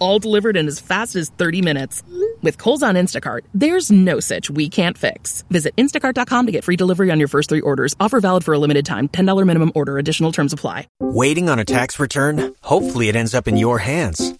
All delivered in as fast as 30 minutes. With Kohl's on Instacart, there's no such we can't fix. Visit instacart.com to get free delivery on your first three orders. Offer valid for a limited time. $10 minimum order. Additional terms apply. Waiting on a tax return? Hopefully it ends up in your hands.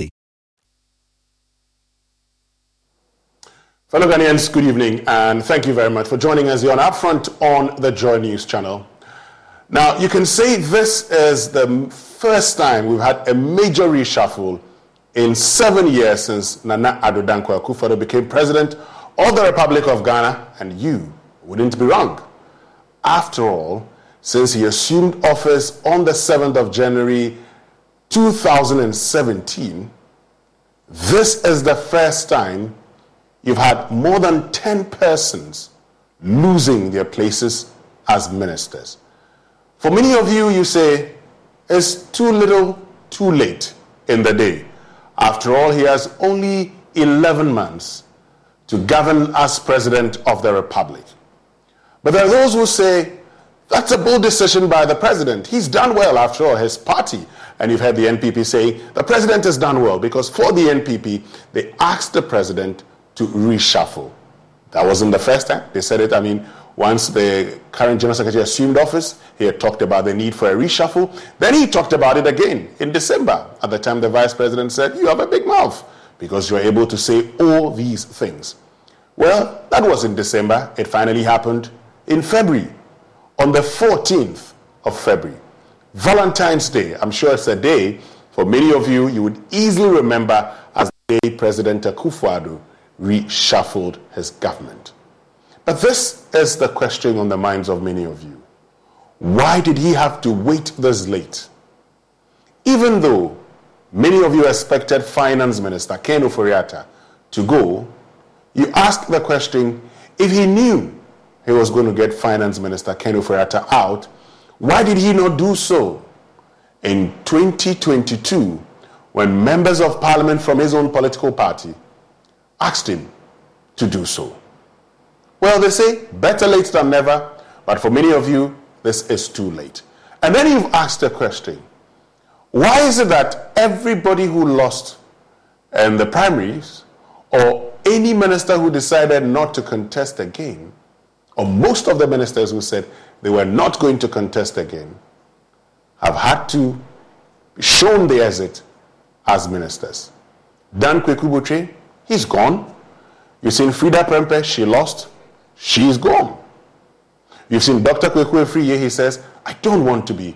Fellow Ghanaians, good evening, and thank you very much for joining us here on Upfront on the Joy News channel. Now, you can say this is the first time we've had a major reshuffle in seven years since Nana Addo Dankwa Akufo-Addo became president of the Republic of Ghana, and you wouldn't be wrong. After all, since he assumed office on the 7th of January 2017, this is the first time you've had more than 10 persons losing their places as ministers. For many of you, you say, it's too little, too late in the day. After all, he has only 11 months to govern as president of the republic. But there are those who say, that's a bold decision by the president. He's done well, after all, his party. And you've heard the NPP say, the president has done well, because for the NPP, they asked the president to reshuffle. That wasn't the first time they said it. I mean, once the current General Secretary assumed office, he had talked about the need for a reshuffle. Then he talked about it again in December. At the time, the Vice President said, You have a big mouth because you're able to say all these things. Well, that was in December. It finally happened in February, on the 14th of February. Valentine's Day. I'm sure it's a day for many of you you would easily remember as the day President Akufo-Addo reshuffled his government. But this is the question on the minds of many of you. Why did he have to wait this late? Even though many of you expected Finance Minister Ken Ofori-Atta to go, you ask the question if he knew he was going to get Finance Minister Ken Ofori-Atta out, why did he not do so in 2022 when members of parliament from his own political party asked him to do so? Well, they say better late than never, but for many of you, this is too late. And then you've asked the question why is it that everybody who lost in the primaries, or any minister who decided not to contest again, or most of the ministers who said they were not going to contest again, have had to shown the exit as ministers? Dan Kweku he's gone. You've seen Freda Prempeh, she lost, she's gone. You've seen Dr. Kwaku Afriyie, he says, I don't want to be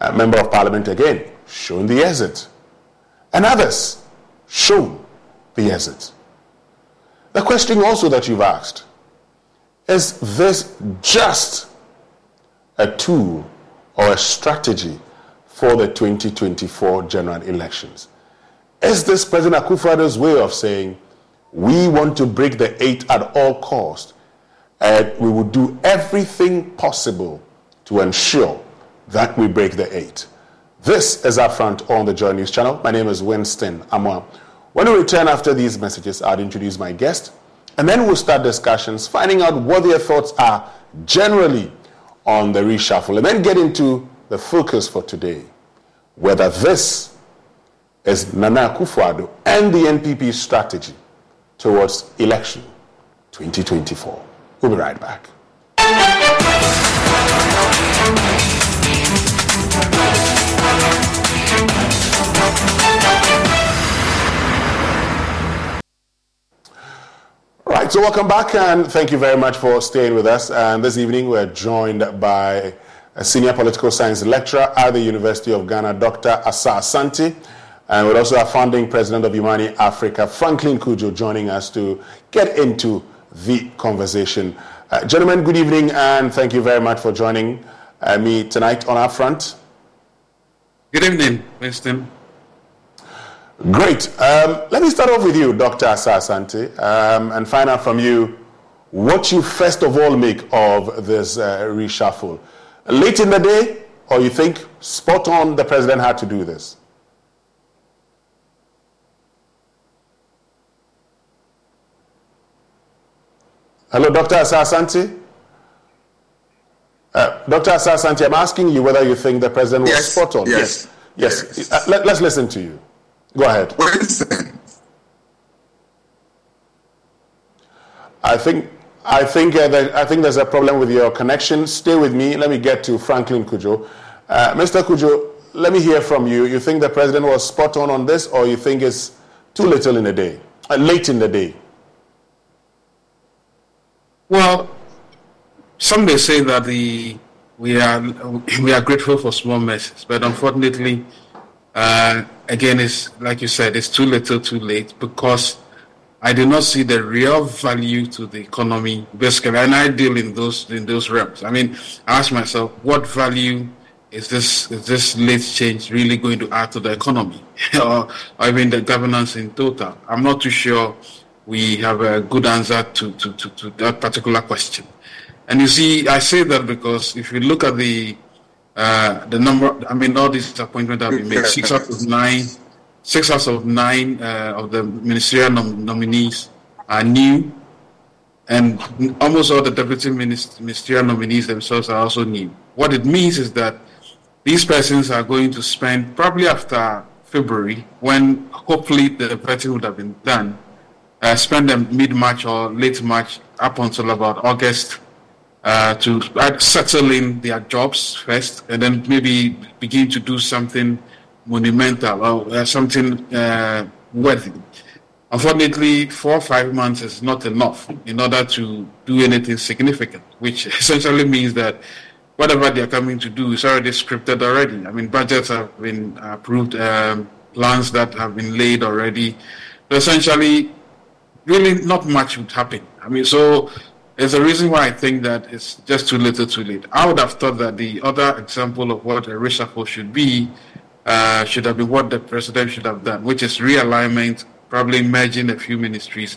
a member of parliament again. Shown the exit. And others shown the exit. The question also that you've asked is this just a tool or a strategy for the 2024 general elections? Is this President Akufo-Addo's way of saying, we want to break the eight at all costs. and we will do everything possible to ensure that we break the eight? This is Upfront on the Joy News channel. My name is Winston Amoah. When we return after these messages, I'll introduce my guest, and then we'll start discussions, finding out what their thoughts are generally on the reshuffle, and then get into the focus for today whether this is Nana Akufo-Addo and the NPP strategy towards election 2024. We'll be right back. Right, so welcome back and thank you very much for staying with us. And this evening we're joined by a senior political science lecturer at the University of Ghana, Dr. Asah-Asante. And we're also a founding president of Imani Africa, Franklin Cudjoe, joining us to get into the conversation. Uh, gentlemen, good evening and thank you very much for joining uh, me tonight on our front. Good evening, Winston. Great. Um, let me start off with you, Dr. Asah-Asante, um, and find out from you what you first of all make of this uh, reshuffle. Late in the day, or you think spot on the president had to do this? Hello, Dr. Asah-Asante? Uh, Dr. Asah-Asante, I'm asking you whether you think the president was yes, spot on. Yes. Yes. yes. yes. Uh, let, us listen to you. Go ahead. I think I think uh, that, I think there's a problem with your connection. Stay with me. Let me get to Franklin Cudjoe. Uh, Mr. Cudjoe, let me hear from you. You think the president was spot on on this, or you think it's too little in the day, uh, late in the day? Well, some may say that the we are we are grateful for small mercies, but unfortunately, uh, again, it's like you said, it's too little, too late because I do not see the real value to the economy basically, and I deal in those in those realms. I mean, I ask myself, what value is this is this late change really going to add to the economy, or, or even the governance in total? I'm not too sure we have a good answer to, to, to, to that particular question. And you see, I say that because if you look at the uh, the number, I mean, all these appointments have been made. Six out of nine, six out of nine uh, of the ministerial nom- nominees are new, and almost all the deputy ministerial nominees themselves are also new. What it means is that these persons are going to spend probably after February, when hopefully the vetting would have been done, uh, spend them mid March or late March up until about August uh, to settle in their jobs first and then maybe begin to do something monumental or uh, something uh, worthy. Unfortunately, four or five months is not enough in order to do anything significant, which essentially means that whatever they're coming to do is already scripted already. I mean, budgets have been approved, um, plans that have been laid already. So essentially, really not much would happen. I mean, so there's a reason why I think that it's just too little too late. I would have thought that the other example of what a reshuffle should be uh, should have been what the president should have done, which is realignment, probably merging a few ministries,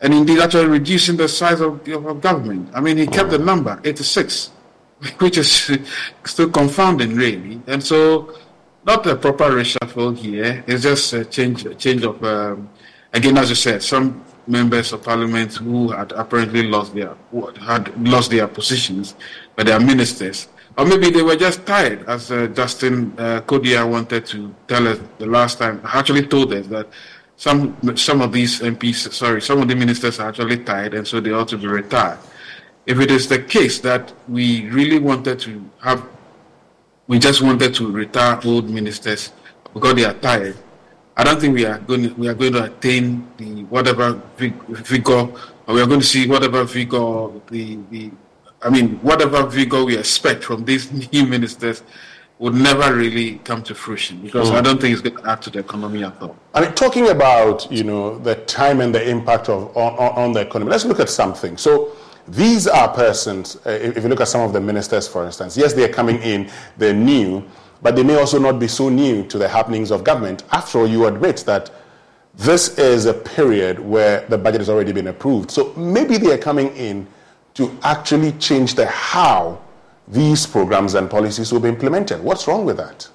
and indeed actually reducing the size of, of government. I mean, he kept the number 86, which is still confounding, really. And so, not a proper reshuffle here. It's just a change, a change of, um, again, as you said, some members of parliament who had apparently lost their had lost their positions, but they are ministers. Or maybe they were just tired, as uh, Justin uh, Kodua wanted to tell us the last time. Actually, told us that some some of these MPs, sorry, some of the ministers are actually tired, and so they ought to be retired. If it is the case that we really wanted to have, we just wanted to retire old ministers because they are tired, I don't think we are going to, we are going to attain the whatever vigor, or we are going to see whatever vigor the the I mean whatever vigor we expect from these new ministers would never really come to fruition because mm. I don't think it's going to add to the economy at all. I mean, talking about you know the time and the impact of on, on the economy, let's look at something. So. These are persons, uh, if you look at some of the ministers, for instance, yes, they're coming in, they're new, but they may also not be so new to the happenings of government. After all, you admit that this is a period where the budget has already been approved. So maybe they are coming in to actually change the how these programs and policies will be implemented. What's wrong with that?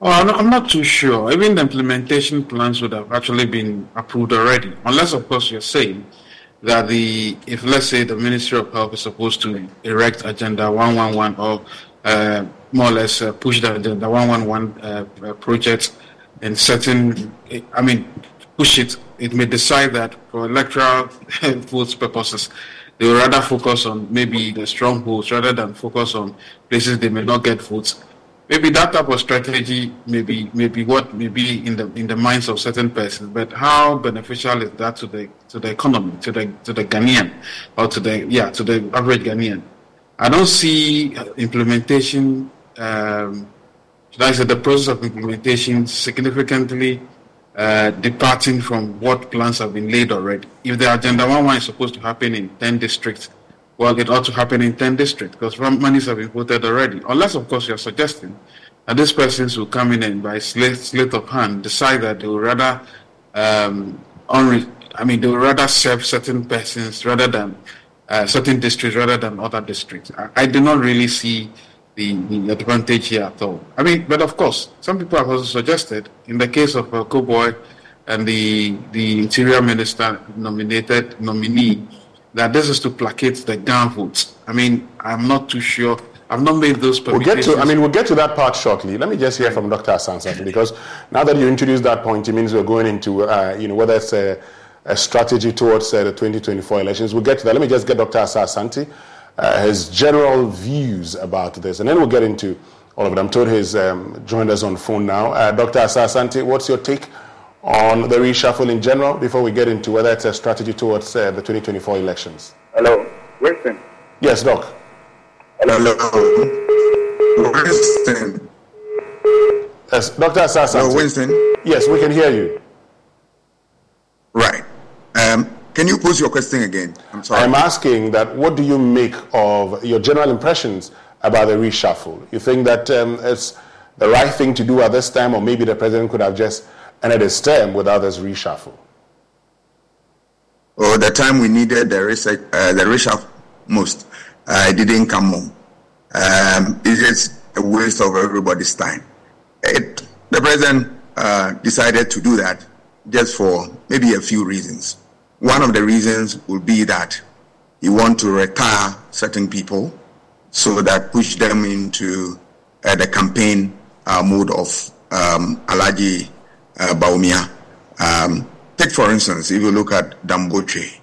Oh, I'm not too sure. Even the implementation plans would have actually been approved already, unless, of course, you're saying that the if let's say the Ministry of Health is supposed to erect Agenda 111 or uh, more or less uh, push the, the, the 111 uh, project in certain, I mean, push it, it may decide that for electoral votes purposes, they will rather focus on maybe the strongholds rather than focus on places they may not get votes. Maybe that type of strategy may be, may be what may be in the in the minds of certain persons, but how beneficial is that to the to the economy, to the to the Ghanaian, or to the yeah to the average Ghanaian? I don't see implementation, um, should I say, the process of implementation significantly uh, departing from what plans have been laid already. If the Agenda 1 1 is supposed to happen in 10 districts, well, it ought to happen in 10 districts because monies have been voted already. Unless, of course, you're suggesting that these persons will come in and by slate of hand decide that they will rather, um, unre- I mean, they will rather serve certain persons rather than uh, certain districts rather than other districts. I, I do not really see the, the, advantage here at all. I mean, but of course, some people have also suggested, in the case of uh, Koboy and the the interior minister nominated nominee, that this is to placate the gun votes. I mean, I'm not too sure. I've not made those We'll get to, I mean, we'll get to that part shortly. Let me just hear from Dr. Asante because now that you introduced that point, it means we're going into, uh, you know, whether it's a a strategy towards uh, the 2024 elections. We'll get to that. Let me just get Dr. Asah-Asante, uh, his general views about this, and then we'll get into all of it. I'm told he's um, joined us on phone now. Uh, Dr. Asah-Asante, what's your take on the reshuffle in general before we get into whether it's a strategy towards uh, the 2024 elections? Hello, Winston. Yes, Doc. Hello, Winston. Yes, Dr. Asah-Asante. Hello, Winston. Yes, we can hear you. Right. Um, can you pose your question again? I'm sorry. I'm asking that what do you make of your general impressions about the reshuffle? You think that um, it's the right thing to do at this time, or maybe the president could have just ended his term without this reshuffle? Oh, the time we needed the, research, uh, the reshuffle most, uh, didn't come on. Um, it's just a waste of everybody's time. It, the president uh, decided to do that just for maybe a few reasons. One of the reasons would be that you want to retire certain people so that push them into uh, the campaign uh, mode of um, Alhaji uh, Bawumia. Um, take for instance, if you look at Dan Botwe,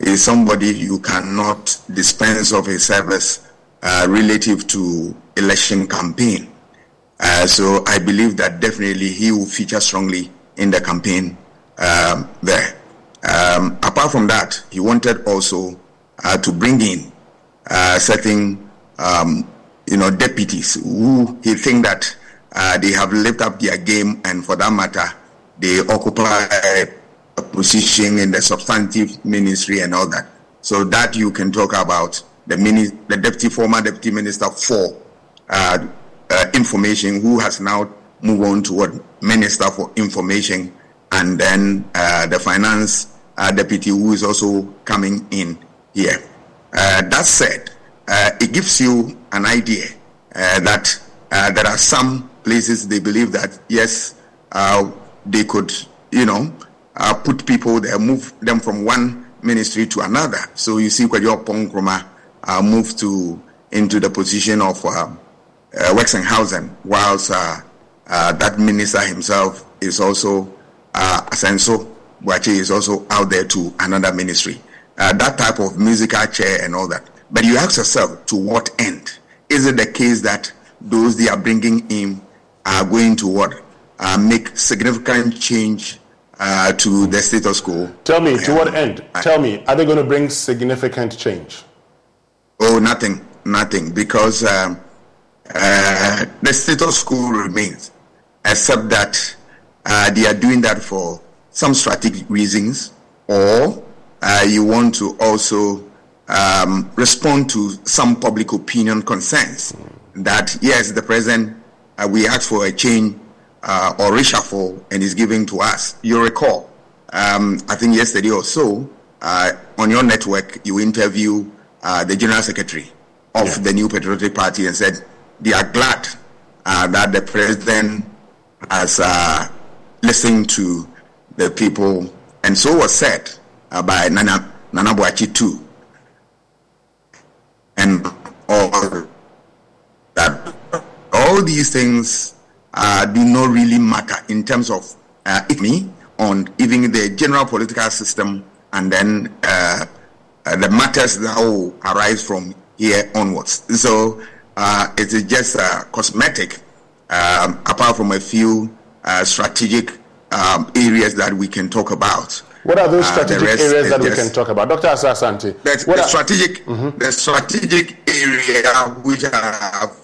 is somebody you cannot dispense of his service uh, relative to election campaign. Uh, so I believe that definitely he will feature strongly in the campaign um, there. Um, apart from that, he wanted also uh, to bring in uh, certain, um, you know, deputies who he think that uh, they have lived up their game, and for that matter, they occupy a position in the substantive ministry and all that. So that you can talk about the mini, the deputy former deputy minister for uh, uh, information, who has now moved on to what minister for information and then uh, the finance uh, deputy who is also coming in here. Uh, that said, uh, it gives you an idea uh, that uh, there are some places they believe that yes, they could, you know, put people there, move them from one ministry to another. So you see, Kwadwo Ampong uh, moved to into the position of uh, Housing, whilst that minister himself is also uh, Asenso Boakye is also out there to another ministry. Uh, that type of musical chair and all that. But you ask yourself, to what end? Is it the case that those they are bringing in are going to what? uh, make significant change uh, to the status quo. Tell me, to what end? Tell me, are they going to bring significant change? Oh, nothing, nothing, because um, uh, the status quo remains, except that uh, they are doing that for some strategic reasons, or uh, you want to also um, respond to some public opinion concerns that yes, the president, uh, we asked for a change uh, or reshuffle and is giving to us. You recall, um, I think yesterday or so, uh, on your network, you interview uh, the general secretary of yeah. the New Patriotic Party and said they are glad uh, that the president has uh, listened to the people, and so was said by Nana Nana Boakye too, and all that. All these things uh, do not really matter in terms of uh, me on even the general political system and then uh, uh, the matters that will arise from here onwards. So uh, it is just uh, cosmetic, um, apart from a few uh, strategic um, areas that we can talk about. What are those strategic areas that we can talk about, Dr. Asah-Asante? The, the strategic, mm-hmm. the strategic area which I have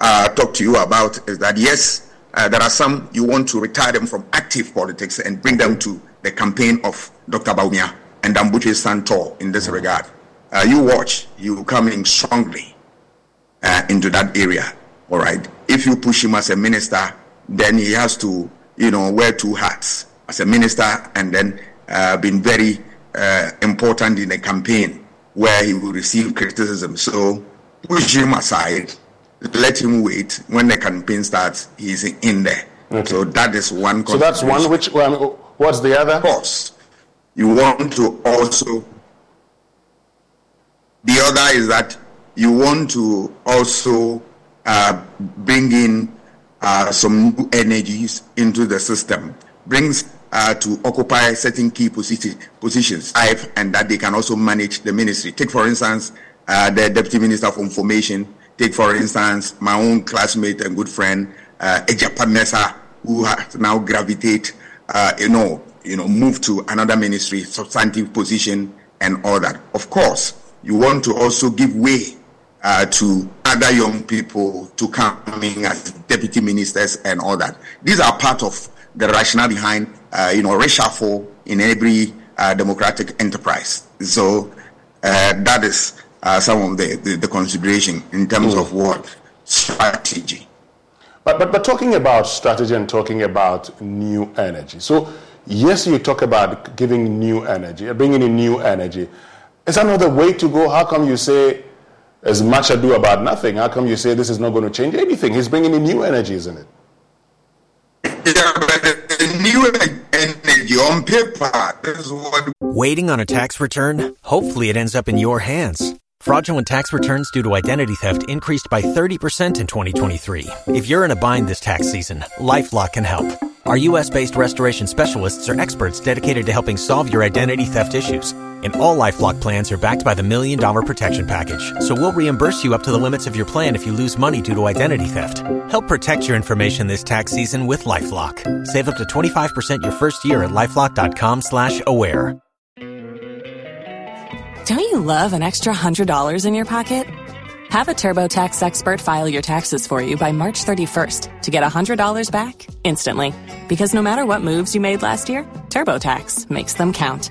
uh, talk to you about is that yes, uh, there are some you want to retire them from active politics and bring them to the campaign of Dr. Bawumia and Dambuche Santor in this regard. Uh, you watch, you coming strongly uh, into that area. All right. If you push him as a minister, then he has to, you know, wear two hats as a minister and then uh, been very uh, important in a campaign where he will receive criticism. So push him aside let him wait. When the campaign starts, he's in there. Okay. So that is one. So that's one. Which one? What's the other? Of course, you want to also. The other is that you want to also uh, bring in uh, some new energies into the system. Brings uh, to occupy certain key position, positions, and that they can also manage the ministry. Take, for instance, uh, the deputy minister of information Take, for instance, my own classmate and good friend, uh, Egyapa who has now gravitate, uh, you know, you know, move to another ministry, substantive position, and all that. Of course, you want to also give way uh, to other young people to come in as deputy ministers and all that. These are part of the rationale behind, uh, you know, reshuffle in every uh, democratic enterprise. So uh, that is uh, some of the, the, the, consideration in terms mm. of what strategy. But, but, but talking about strategy and talking about new energy. So, yes, you talk about giving new energy, bringing in new energy. Is another way to go? How come you say as much ado about nothing? How come you say this is not going to change anything? He's bringing in new energy, isn't it? Yeah, but new energy on paper is what. Waiting on a tax return? Hopefully, it ends up in your hands Fraudulent tax returns due to identity theft increased by 30% in 2023. If you're in a bind this tax season, LifeLock can help. Our U.S.-based restoration specialists are experts dedicated to helping solve your identity theft issues. And all LifeLock plans are backed by the Million Dollar Protection Package. So we'll reimburse you up to the limits of your plan if you lose money due to identity theft. Help protect your information this tax season with LifeLock. Save up to 25% your first year at LifeLock.com slash aware. Don't you love an extra $100 in your pocket? Have a TurboTax expert file your taxes for you by March 31st to get $100 back instantly. Because no matter what moves you made last year, TurboTax makes them count.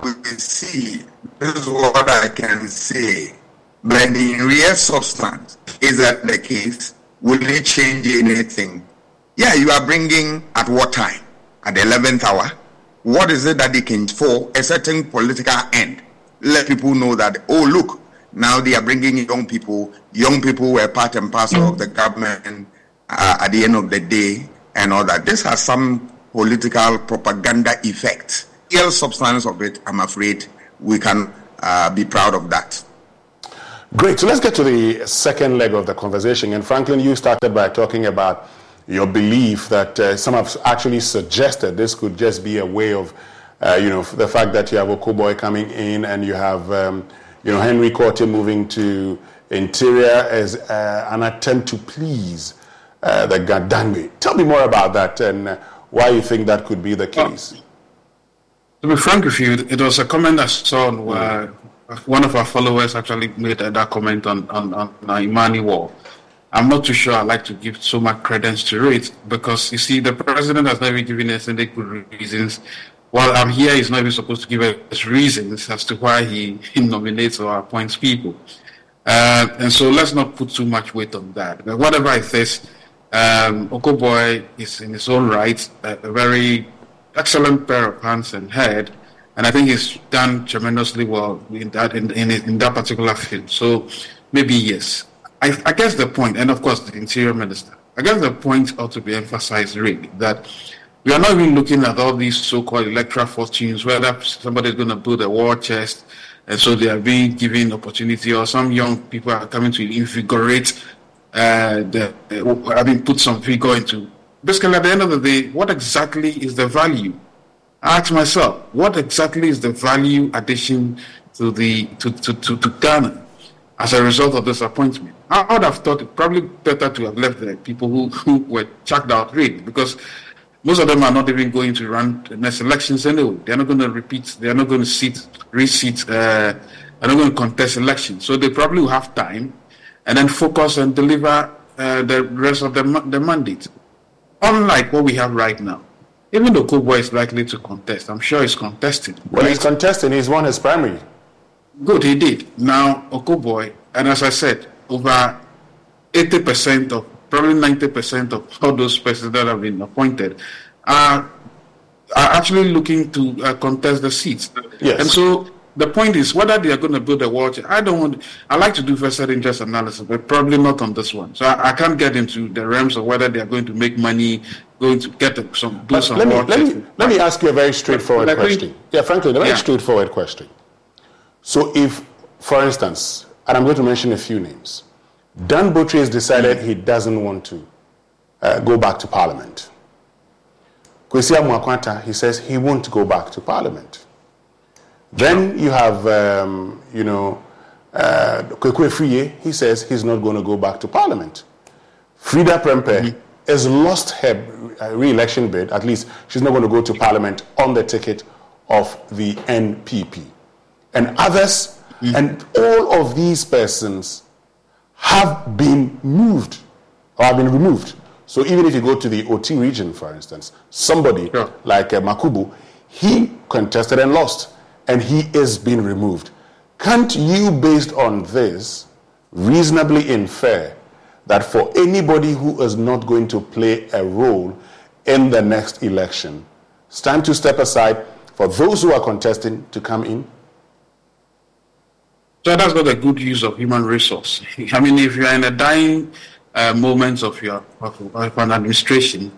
we see. This is what I can say. But in real substance, is that the case? Will it change anything? Yeah, you are bringing at what time? At the 11th hour? What is it that they can for a certain political end? Let people know that, oh, look, now they are bringing young people. Young people were part and parcel of the government uh, at the end of the day and all that. This has some political propaganda effect. Real substance of it, I'm afraid we can uh, be proud of that. Great. So let's get to the second leg of the conversation. And Franklin, you started by talking about your belief that uh, some have actually suggested this could just be a way of, uh, you know, the fact that you have Okoboy coming in and you have, um, you know, Henry Quartey moving to interior as uh, an attempt to please uh, the Gadangme. Tell me more about that and uh, why you think that could be the case. To be frank with you, it was a comment I saw on uh, one of our followers actually made that comment on, on, on Imani Wall. I'm not too sure I like to give so much credence to it because you see, the president has never given us any good reasons. While I'm here, he's not even supposed to give us reasons as to why he, he nominates or appoints people. Uh, and so let's not put too much weight on that. But whatever it is, um, Okoboy is in his own right a, a very excellent pair of hands and head and I think he's done tremendously well in that in, in, in that particular field. So maybe yes. I, I, guess the point, and of course the interior minister, I guess the point ought to be emphasized really that we are not even looking at all these so-called electoral fortunes, whether somebody's going to build a war chest, and so they are being given opportunity, or some young people are coming to invigorate uh, the, uh, I mean, put some vigor into. Basically, at the end of the day, what exactly is the value I ask myself, what exactly is the value addition to the to, to, to, to Ghana as a result of this appointment? I would have thought it probably better to have left the people who, who were chucked out really because most of them are not even going to run the next elections anyway. They're not going to repeat, they're not going to seat, reseat, uh, they're not going to contest elections. So they probably will have time and then focus and deliver uh, the rest of the, the mandate. Unlike what we have right now even though Okoboy is likely to contest, I'm sure he's contesting. Well, right? he's contesting. He's won his primary. Good, he did. Now, Okoboy, and as I said, over 80% of, probably 90% of all those persons that have been appointed are, are actually looking to uh, contest the seats. Yes. And so the point is whether they are going to build a wall. I don't want. I like to do vested interest analysis, but probably not on this one. So I, I, can't get into the realms of whether they are going to make money, going to get some build some. Let me let me, let me ask you a very straightforward but, question. yeah, frankly, a very yeah. straightforward question. So if, for instance, and I'm going to mention a few names, Dan Botwe has decided mm-hmm. he doesn't want to uh, go back to Parliament. Kwesi Amoako-Attah, he says he won't go back to Parliament. Then you have, um, you know, uh, Kwaku Afriyie, he says he's not going to go back to parliament. Freda Prempeh mm-hmm. has lost her re election bid, at least she's not going to go to parliament on the ticket of the NPP. And others, mm-hmm. and all of these persons have been moved or have been removed. So even if you go to the Oti region, for instance, somebody like uh, Makubu, he contested and lost and he is being removed. Can't you, based on this, reasonably infer that for anybody who is not going to play a role in the next election, it's time to step aside for those who are contesting to come in? So that's not a good use of human resource. I mean, if you are in a dying uh, moment of your of, of an administration,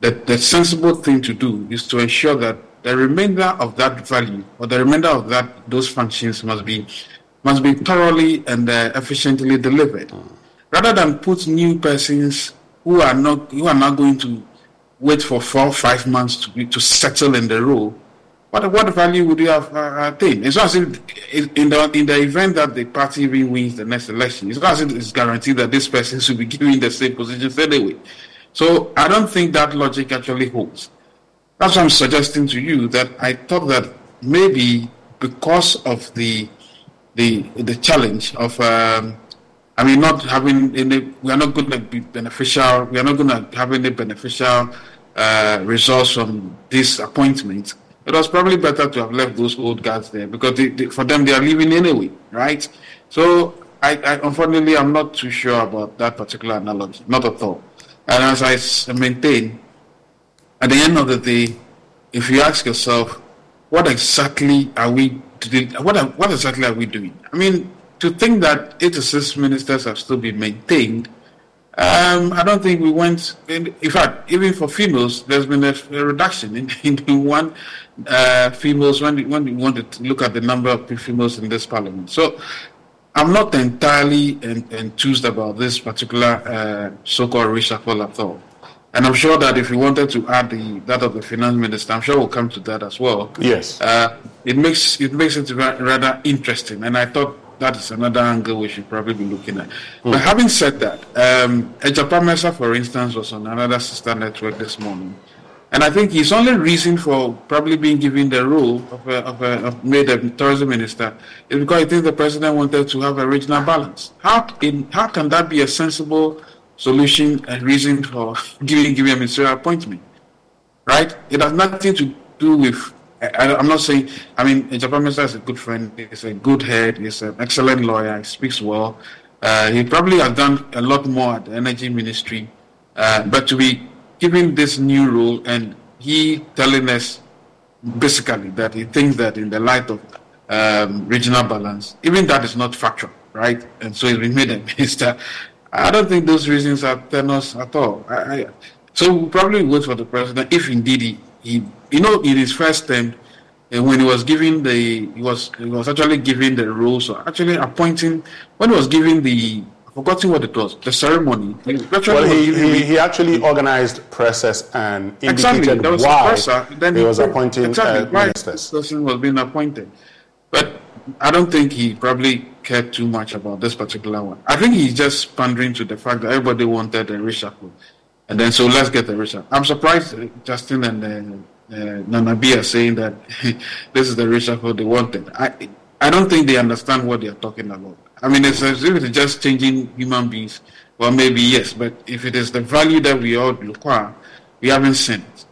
the, the sensible thing to do is to ensure that the remainder of that value or the remainder of that those functions must be must be thoroughly and uh, efficiently delivered, rather than put new persons who are not who are not going to wait for four five months to be, to settle in the role. What what value would you have uh, attained? It's not as if in the in the event that the party even wins the next election, it's not as if it's guaranteed that this person should be given the same positions anyway. So I don't think that logic actually holds. That's what I'm suggesting to you that I thought that maybe because of the the the challenge of um, I mean not having any we are not going to be beneficial we are not going to have any beneficial uh, results from this appointment. It was probably better to have left those old guards there because they, they, for them they are leaving anyway, right? So I, I, unfortunately I'm not too sure about that particular analogy, not at all. And as I maintain, at the end of the day, if you ask yourself, what exactly are we doing? What, are, what exactly are we doing? I mean, to think that 86 ministers have still been maintained, um, I don't think we went. In, in, fact, even for females, there's been a, a reduction in, in one uh, females when when we want to look at the number of females in this parliament. So I'm not entirely enthused about this particular uh, so-called reshuffle at all. And I'm sure that if you wanted to add the, that of the finance minister, I'm sure we'll come to that as well. Yes. Uh, it makes it makes it rather interesting, and I thought that is another angle we should probably be looking at. Mm. But having said that, um, Egyapa Mercer, for instance, was on another sister network this morning, and I think his only reason for probably being given the role of, a, of, a, of made a tourism minister is because I think the president wanted to have a regional balance. How, in, how can that be a sensible solution and reason for giving, giving a ministerial appointment? Right? It has nothing to do with I, am not saying, I mean, Japan Minister is a good friend, he's a good head, he's an excellent lawyer, he speaks well. Uh, he probably has done a lot more at the energy ministry. Uh, but to be giving this new role and he telling us basically that he thinks that in the light of um, regional balance, even that is not factual, right? And so he's been made a minister. I don't think those reasons are tenors at all. I, I, so we'll probably wait for the president if indeed he, he you know, in his first term, and when he was giving the, he was he was actually giving the rules, or actually appointing when he was giving the forgotten what it was, the ceremony. He well, he, he, he, actually organized presses and indicated exactly. why presser, then he, he was appointing exactly, uh, ministers. Why person was being appointed. But I don't think he probably cared too much about this particular one. I think he's just pandering to the fact that everybody wanted a reshuffle. And then, so let's get the reshuffle. I'm surprised Justin and uh, uh, Nana B are saying that this is the reshuffle they wanted. I, I don't think they understand what they are talking about. I mean, it's as if it's just changing human beings. Well, maybe yes, but if it is the value that we all require, we haven't seen it.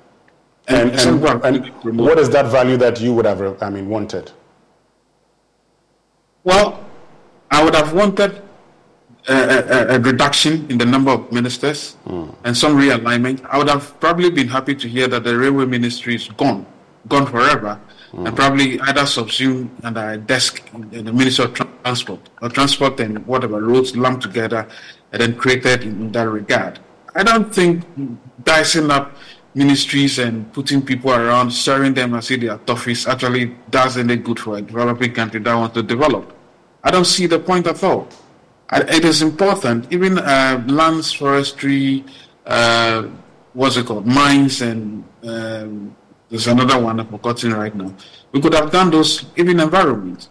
And, and, and, and what is that value that you would have, I mean, wanted? Well, I would have wanted a, a, a reduction in the number of ministers mm. and some realignment. I would have probably been happy to hear that the railway ministry is gone, gone forever, mm. and probably either subsumed under a desk in the Ministry of Transport or Transport and whatever roads lumped together and then created in that regard. I don't think dicing up ministries and putting people around, sharing them as if they are toughies actually does any good for a developing country that wants to develop. I don't see the point at all. It is important, even uh, lands, forestry, uh, what's it called, mines and um, there's another one I'm forgetting right now. We could have done those even environment,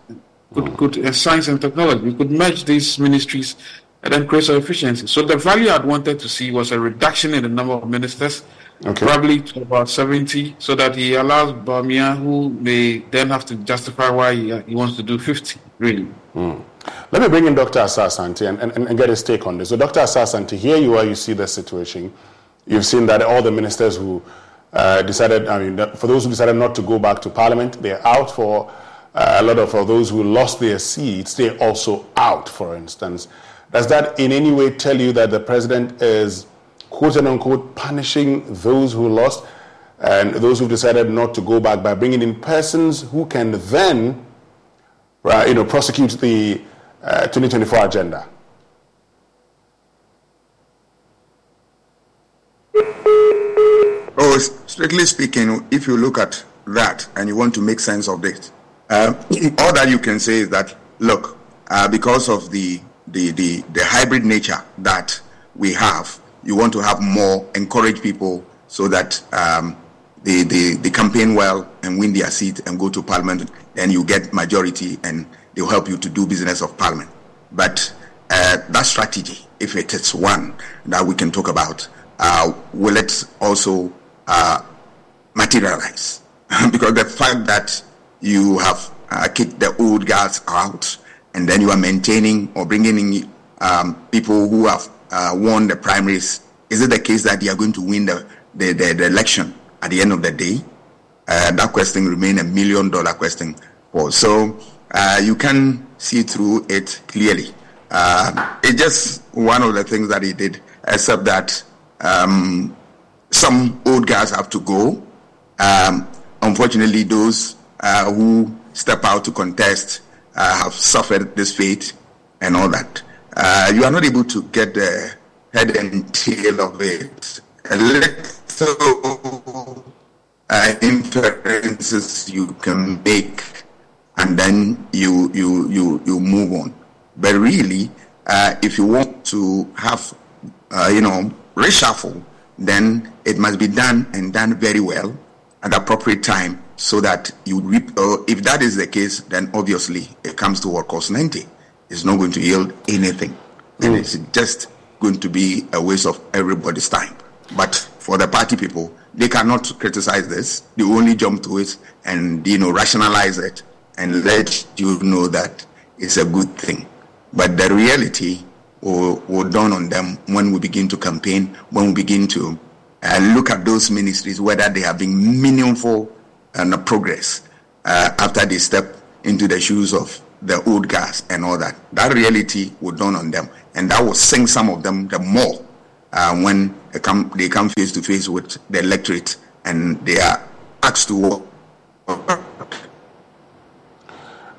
could, could uh, science and technology. We could merge these ministries and then create some efficiency. So the value I'd wanted to see was a reduction in the number of ministers, okay. probably to about 70, so that he allows Bawumia, who may then have to justify why he, uh, he wants to do 50, really. Mm. Let me bring in Dr. Asah-Asante and, and, and, get his take on this. So, Dr. Asah-Asante, here you are, you see the situation. You've seen that all the ministers who uh, decided, I mean, for those who decided not to go back to Parliament, they're out. For uh, a lot of for those who lost their seats, they're also out, for instance. Does that in any way tell you that the president is, quote unquote, punishing those who lost and those who decided not to go back by bringing in persons who can then, uh, you know, prosecute the uh, 2024 agenda? Oh, strictly speaking, if you look at that and you want to make sense of this, uh, all that you can say is that look, uh, because of the, the the the hybrid nature that we have, you want to have more, encourage people so that um, they, they they campaign well and win their seat and go to parliament, then you get majority and they'll help you to do business of parliament. But uh, that strategy, if it is one that we can talk about, uh, will it also uh, materialize because the fact that you have uh, kicked the old guards out and then you are maintaining or bringing in um, people who have uh, won the primaries, is it the case that they are going to win the, the, the, the election at the end of the day? Uh, that question remains a million dollar question. For so uh, you can see through it clearly. Uh, it's just one of the things that he did, except that Um, some old guys have to go. Um, unfortunately, those uh, who step out to contest uh, have suffered this fate and all that. Uh, you are not able to get the head and tail of it. A little uh, inferences you can make, and then you you you you move on. But really, uh, if you want to have uh, you know reshuffle, then it must be done and done very well at appropriate time so that you reap. If that is the case, then obviously it comes to what cost 90. It's not going to yield anything. Mm. And it's just going to be a waste of everybody's time. But for the party people, they cannot criticize this. They only jump to it and, you know, rationalize it and let you know that it's a good thing. But the reality will, will dawn on them when we begin to campaign, when we begin to uh, look at those ministries, whether they have been meaningful and progress uh, after they step into the shoes of the old guys and all that. That reality will dawn on them, and that will sink some of them the more uh, when come they come face to face with the electorate and they are asked to work.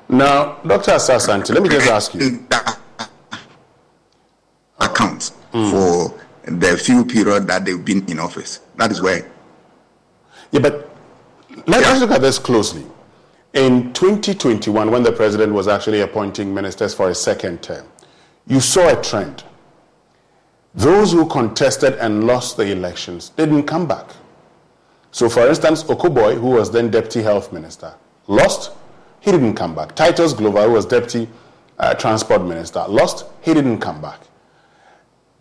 Now, Dr. Asah-Asante, let me just ask you. Accounts mm. for the few period that they've been in office. That is where. Yeah, but let, yeah. us look at this closely. In 2021, when the president was actually appointing ministers for a second term, you saw a trend. Those who contested and lost the elections didn't come back. So, for instance, Okoboy, who was then deputy health minister, lost, he didn't come back. Titus Glover, who was deputy uh, transport minister, lost, he didn't come back.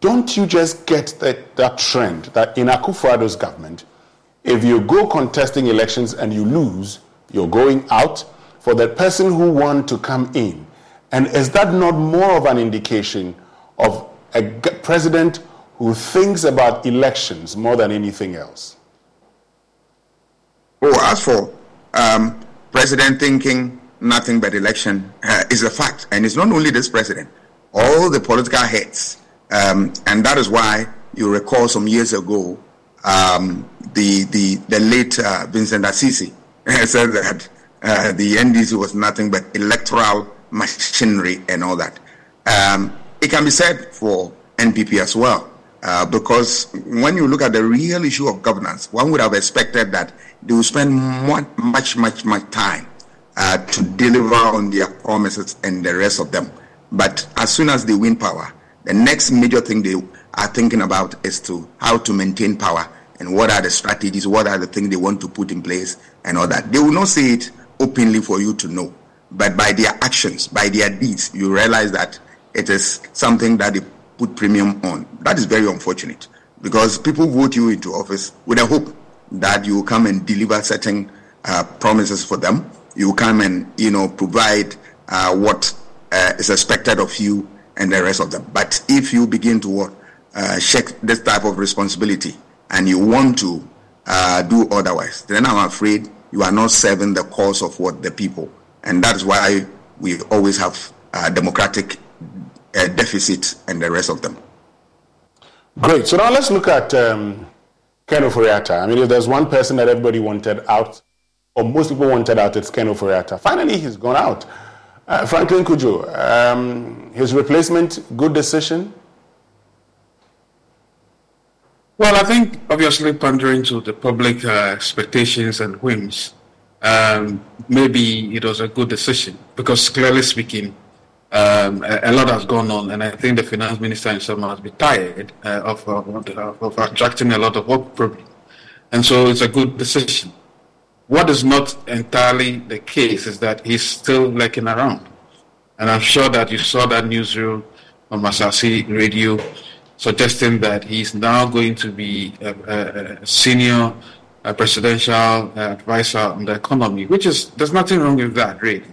Don't you just get that, that trend that in Akufo-Addo's government, if you go contesting elections and you lose, you're going out for the person who won to come in. And is that not more of an indication of a president who thinks about elections more than anything else? Oh, as for um, president thinking nothing but election uh, is a fact. And it's not only this president, all the political heads. Um, and that is why you recall some years ago um, the, the, the late uh, Vincent Asisi said that uh, the NDC was nothing but electoral machinery and all that. Um, it can be said for NPP as well, uh, because when you look at the real issue of governance, one would have expected that they would spend much, much, much time uh, to deliver on their promises and the rest of them. But as soon as they win power, the next major thing they are thinking about is to how to maintain power and what are the strategies, what are the things they want to put in place and all that. They will not say it openly for you to know, but by their actions, by their deeds, you realize that it is something that they put premium on. That is very unfortunate because people vote you into office with a hope that you will come and deliver certain uh, promises for them. You come and you know provide uh, what uh, is expected of you and the rest of them. But if you begin to uh, shake this type of responsibility, and you want to uh, do otherwise, then I'm afraid you are not serving the cause of what the people. And that's why we always have a democratic uh, deficit and the rest of them. Great. So now let's look at um, Ken Ofori-Atta. I mean, if there's one person that everybody wanted out, or most people wanted out, it's Ken Ofori-Atta. Finally, he's gone out. Uh, Franklin Cudjoe, um, his replacement, good decision? Well, I think obviously pandering to the public uh, expectations and whims, um, maybe it was a good decision because clearly speaking, um, a, a, lot has gone on, and I think the finance minister himself must be tired uh, of, of, of, attracting a lot of work problem. And so it's a good decision. What is not entirely the case is that he's still lurking around. And I'm sure that you saw that newsreel on Asaase radio suggesting that he's now going to be a, a, senior a presidential advisor on the economy, which is there's nothing wrong with that, really.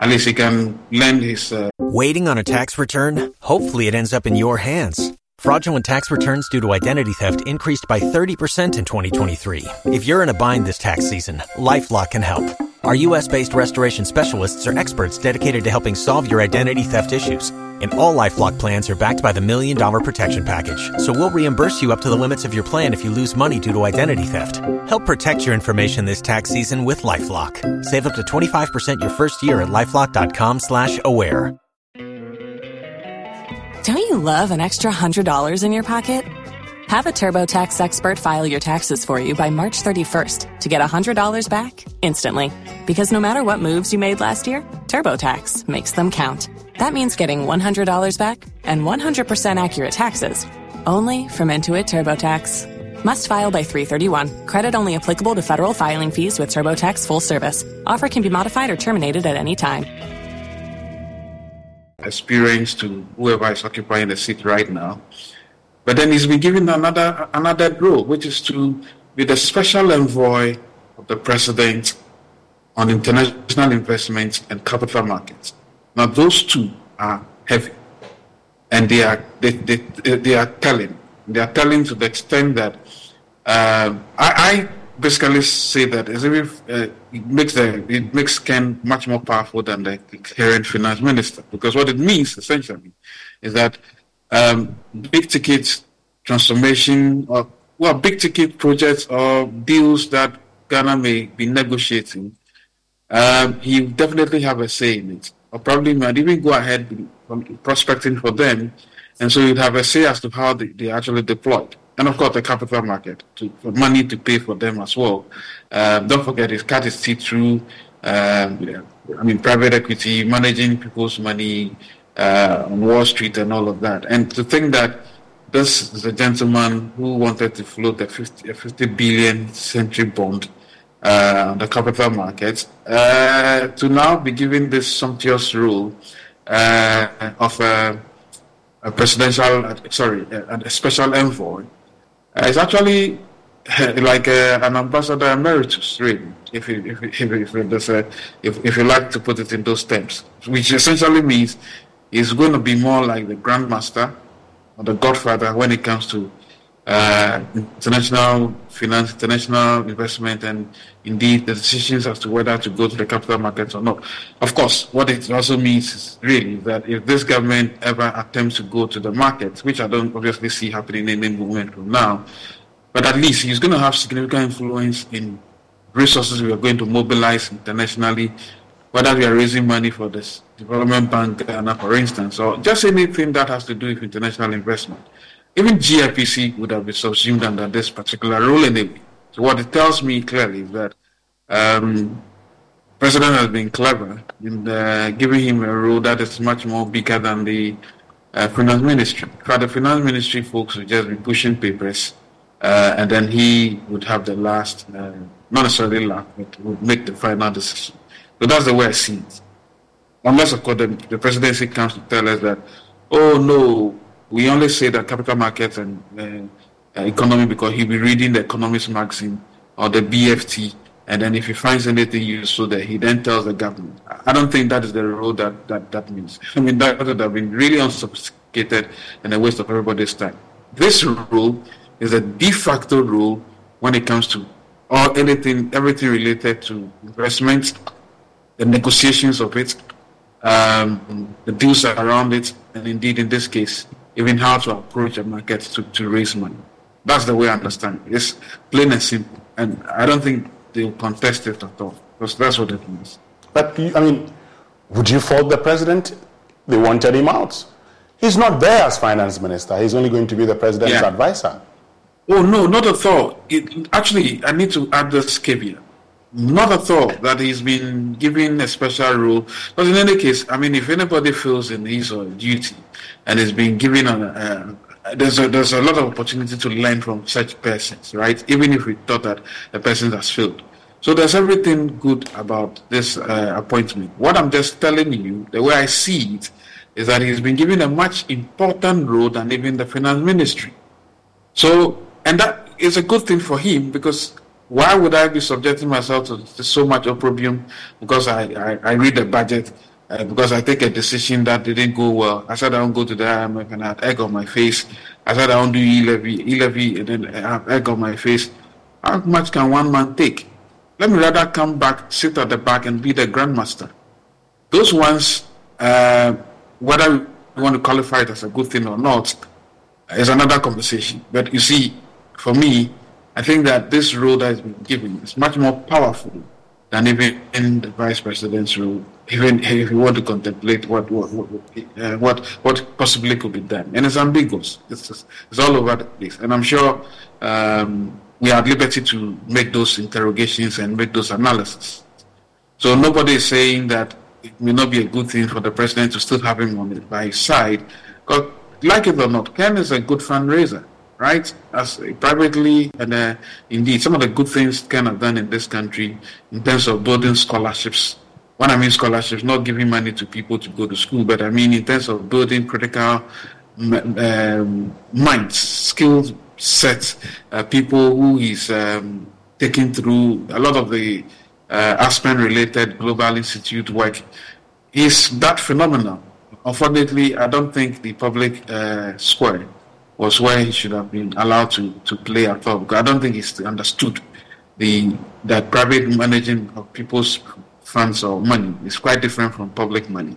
At least he can lend his. Uh... Waiting on a tax return? Hopefully, it ends up in your hands. Fraudulent tax returns due to identity theft increased by 30% in 2023. If you're in a bind this tax season, LifeLock can help. Our U.S. based restoration specialists are experts dedicated to helping solve your identity theft issues And all LifeLock plans are backed by the Million Dollar Protection Package. So we'll reimburse you up to the limits of your plan if you lose money due to identity theft. Help protect your information this tax season with LifeLock. Save up to 25% your first year at LifeLock.com slash aware. Don't you love an extra $100 in your pocket? Have a TurboTax expert file your taxes for you by March 31st to get $100 back instantly. Because no matter what moves you made last year, TurboTax makes them count. That means getting $100 back and 100% accurate taxes only from Intuit TurboTax. Must file by 331. Credit only applicable to federal filing fees with TurboTax full service. Offer can be modified or terminated at any time. Experience to whoever is occupying the seat right now. But then he's been given another another role, which is to be the special envoy of the president on international investments and capital markets. Now those two are heavy, and they are they, they, they are telling. They are telling to the extent that uh, I, I, basically say that as if uh, it makes the it makes Ken much more powerful than the current finance minister. Because what it means essentially is that um, big ticket transformation or well big ticket projects or deals that Ghana may be negotiating, um, he definitely have a say in it, or probably might even go ahead prospecting for them, and so you'd have a say as to how they, they actually deployed. And of course, the capital market to, for money to pay for them as well. Um, don't forget, his cut his teeth through. Um, I mean, private equity, managing people's money uh, on Wall Street, and all of that. And to think that this is a gentleman who wanted to float a 50, a 50 billion century bond uh, the capital markets uh, to now be given this sumptuous role uh, of a, a, presidential, sorry, a, a special envoy uh, it's actually like uh, an ambassador emeritus, really, if you, if, if, if, a, if, if you like to put it in those terms, which essentially means he's going to be more like the grandmaster or the godfather when it comes to uh, international finance, international investment, and indeed the decisions as to whether to go to the capital markets or not. Of course, what it also means is really that if this government ever attempts to go to the markets, which I don't obviously see happening in any moment from now, but at least he's going to have significant influence in resources we are going to mobilize internationally, whether we are raising money for this development bank, Ghana, for instance, or just anything that has to do with international investment even GIPC would have been subsumed under this particular rule anyway. So what it tells me clearly is that um, President has been clever in uh, giving him a role that is much more bigger than the uh, finance ministry. For the finance ministry folks would just be pushing papers, uh, and then he would have the last, uh, not necessarily last, but would make the final decision. So that's the way I see it. Unless, of course, the, the presidency comes to tell us that, oh no, we only say that capital markets and uh, economy because he'll be reading the Economist magazine or the BFT, and then if he finds anything useful there, he then tells the government. I don't think that is the role that that, that means. I mean, that would have been really unsophisticated and a waste of everybody's time. This rule is a de facto rule when it comes to all anything, everything related to investments, the negotiations of it, um, the deals around it, and indeed in this case, even how to approach a market to, to raise money. That's the way I understand it. It's plain and simple. And I don't think they'll contest it at all, because that's what it means. But, I mean, would you fault the president? They wanted him out. He's not there as finance minister. He's only going to be the president's yeah. advisor. Oh, no, not at all. It, actually, I need to add this caveat. Not at all that he's been given a special role. But in any case, I mean, if anybody feels in his or duty and is being given a, uh, there's a, there's a lot of opportunity to learn from such persons, right? Even if we thought that the person has failed. So there's everything good about this uh, appointment. What I'm just telling you, the way I see it, is that he's been given a much important role than even the finance ministry. So, and that is a good thing for him because why would I be subjecting myself to, so much opprobrium because I, I, I read the budget, uh, because I take a decision that didn't go well. I said I don't go to the IMF and I had egg on my face. I said I don't do e-levy, e-levy and then I have egg on my face. How much can one man take? Let me rather come back, sit at the back and be the grandmaster. Those ones, uh, whether you want to qualify it as a good thing or not is another conversation. But you see, for me, I think that this role that has been given is much more powerful than even in the vice president's role. Even if you want to contemplate what what what, uh, what, what possibly could be done, and it's ambiguous. It's just, it's all over the place, and I'm sure um, we are at liberty to make those interrogations and make those analyses. So nobody is saying that it may not be a good thing for the president to still have him on by his side, because like it or not, Ken is a good fundraiser right? As privately and uh, indeed, some of the good things Ken have done in this country in terms of building scholarships. When I mean scholarships, not giving money to people to go to school, but I mean in terms of building critical um, minds, skills set, uh, people who is um, taking through a lot of the uh, Aspen-related Global Institute work. Is that phenomenal? Unfortunately, I don't think the public uh, square was where he should have been allowed to, to play at all. Because I don't think he's understood the that private managing of people's funds or money is quite different from public money.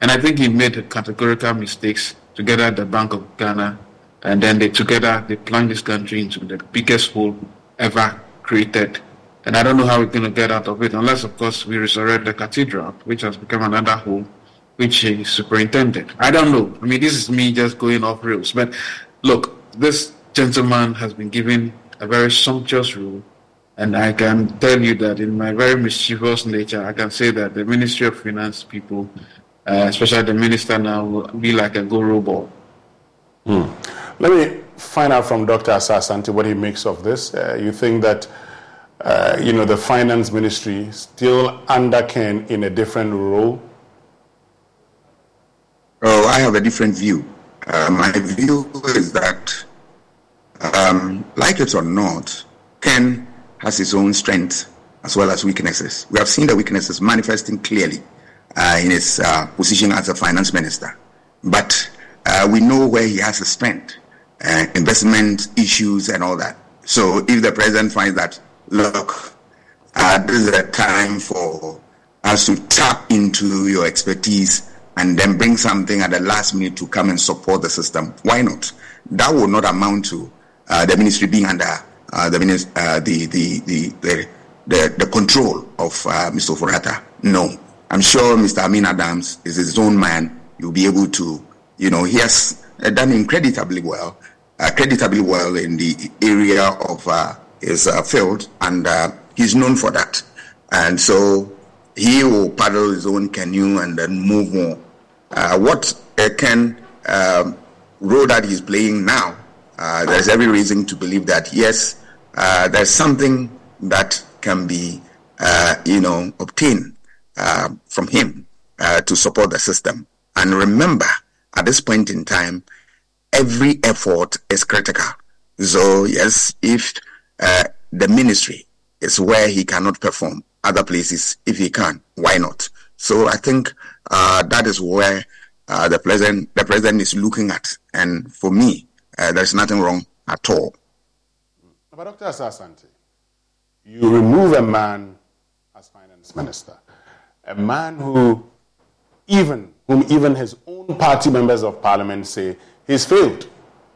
And I think he made categorical mistakes together at the Bank of Ghana, and then they together they plunged this country into the biggest hole ever created. And I don't know how we're going to get out of it, unless, of course, we resurrect the cathedral, which has become another hole, which he superintended. I don't know. I mean, this is me just going off rails, but Look, this gentleman has been given a very sumptuous role, and I can tell you that in my very mischievous nature, I can say that the Ministry of Finance people, uh, especially the minister now, will be like a go ball. Hmm. Let me find out from Dr. Asah-Asante what he makes of this. Uh, you think that uh, you know the finance ministry still under Ken in a different role? Oh, I have a different view. Uh, my view is that, um, like it or not, Ken has his own strengths as well as weaknesses. We have seen the weaknesses manifesting clearly uh, in his uh, position as a finance minister. But uh, we know where he has a strength, uh, investment issues and all that. So if the president finds that, look, this is a time for us to tap into your expertise and then bring something at the last minute to come and support the system. Why not? That would not amount to uh, the ministry being under uh, the, uh, the, the, the, the, the, control of uh, Mr. Ofori-Atta. No. I'm sure Mr. Amin Adams is his own man. You'll be able to, you know, he has done incredibly well, uh, creditably well in the area of uh, his field, and he's known for that. And so he will paddle his own canoe and then move on uh, what Ken um, role that he's playing now, uh, there's every reason to believe that yes, uh, there's something that can be, uh, you know, obtained uh, from him uh, to support the system. And remember, at this point in time, every effort is critical. So yes, if the ministry is where he cannot perform, other places, if he can, why not? So I think uh, that is where uh, the president the president is looking at, and for me, uh, there's nothing wrong at all. But Dr. Asah-Asante, you remove a man as finance minister, a man who even whom even his own party members of parliament say he's failed,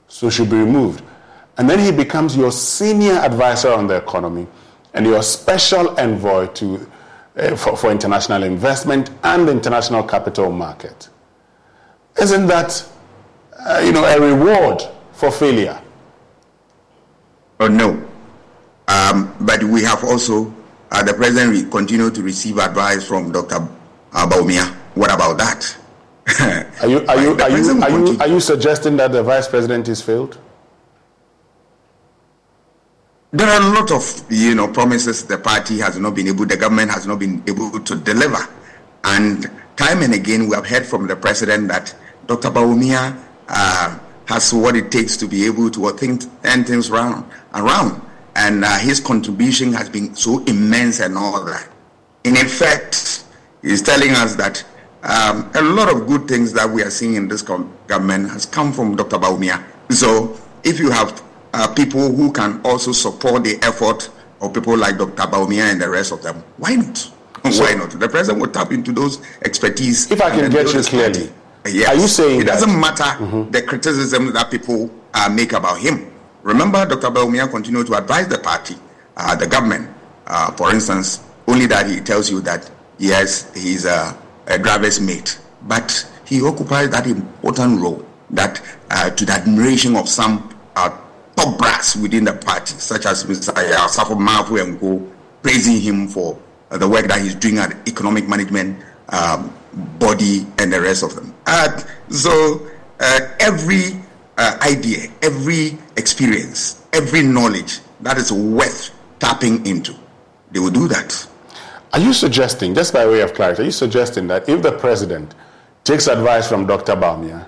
so should be removed. And then he becomes your senior advisor on the economy and your special envoy to uh, for, for international investment and the international capital market. Isn't that, uh, you know, a reward for failure? Oh, no. Um, but we have also, uh, the president will continue to receive advice from Dr. Bawumia. What about that? are, you, are, you, are, you, are, you, are you suggesting that the vice president is failed? There are a lot of you know promises the party has not been able, the government has not been able to deliver, and time and again we have heard from the president that Dr. Bawumia uh, has what it takes to be able to think turn things around, around, and uh, his contribution has been so immense and all that. In effect, he's telling us that um, a lot of good things that we are seeing in this government has come from Dr. Bawumia. So if you have uh, people who can also support the effort of people like Dr. Bawumia and the rest of them. Why not? So, Why not? The president will tap into those expertise. If I can get you clearly, Yes. Are you saying it doesn't matter mm-hmm. the criticism that people uh, make about him? Remember, Dr. Bawumia continued to advise the party, uh, the government, uh, for instance, only that he tells you that yes, he's a, a driver's mate, but he occupies that important role that, uh, to the admiration of some uh, top brass within the party, such as Mr. Osafo-Maafo and praising him for uh, the work that he's doing at economic management um, body and the rest of them. Uh, so uh, every uh, idea, every experience, every knowledge that is worth tapping into, they will do that. Are you suggesting, just by way of clarity, are you suggesting that if the president takes advice from Dr. Bawumia,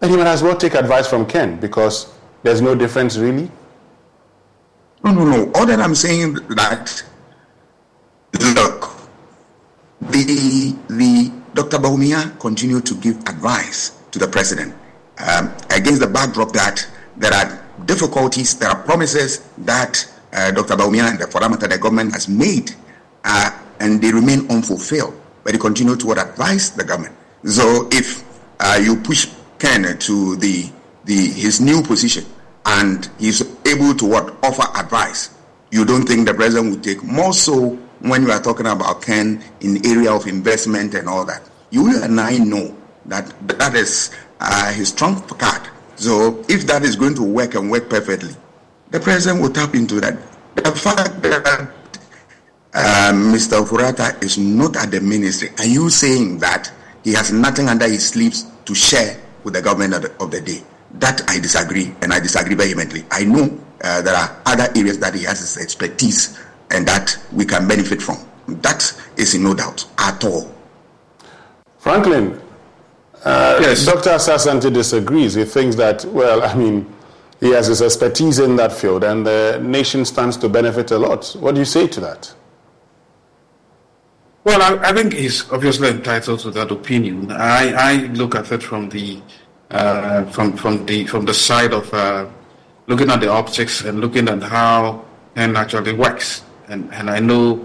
then he might as well take advice from Ken because there's no difference really? No, no, no. All that I'm saying that look, the the Dr. Bawumia continued to give advice to the president um, against the backdrop that there are difficulties, there are promises that uh, Dr. Bawumia and the, for that the government has made, uh, and they remain unfulfilled. But he continued to advise the government. So if uh, you push Ken to the the his new position and he's able to what offer advice, you don't think the president would take more so when we are talking about Ken in area of investment and all that. You and I know that that is uh, his trump card. So if that is going to work and work perfectly, the president will tap into that. The fact that uh, Mr. Ofori-Atta is not at the ministry, are you saying that he has nothing under his sleeves to share with the government of the, of the day? That I disagree, and I disagree vehemently. I know uh, there are other areas that he has his expertise and that we can benefit from. That is no doubt at all. Franklin, uh, yes. Dr. Asah-Asante disagrees. He thinks that, well, I mean, he has his expertise in that field and the nation stands to benefit a lot. What do you say to that? Well, I, I think he's obviously entitled to that opinion. I, I look at it from the uh, from from the from the side of uh, looking at the optics and looking at how it actually works and, and I know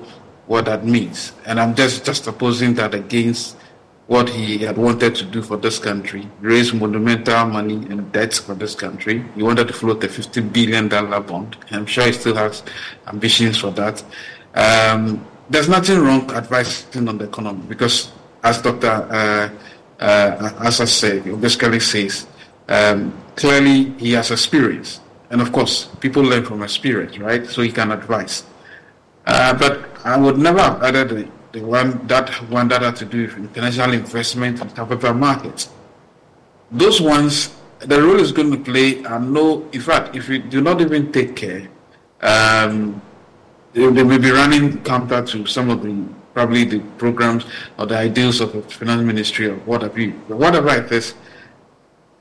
what that means. And I'm just just opposing that against what he had wanted to do for this country, raise monumental money and debts for this country. He wanted to float a $50 billion bond. I'm sure he still has ambitions for that. Um, there's nothing wrong advising on the economy because, as Dr. Uh, uh, as I said, basically says, um, clearly he has experience. And of course, people learn from experience, right? So he can advise. Uh, but I would never have added the, the, one that one that had to do with international investment and capital markets. Those ones, the role is going to play, and no, in fact, if we do not even take care, um, they, they will be running counter to some of the probably the programs or the ideals of the finance ministry or whatever. But whatever it is,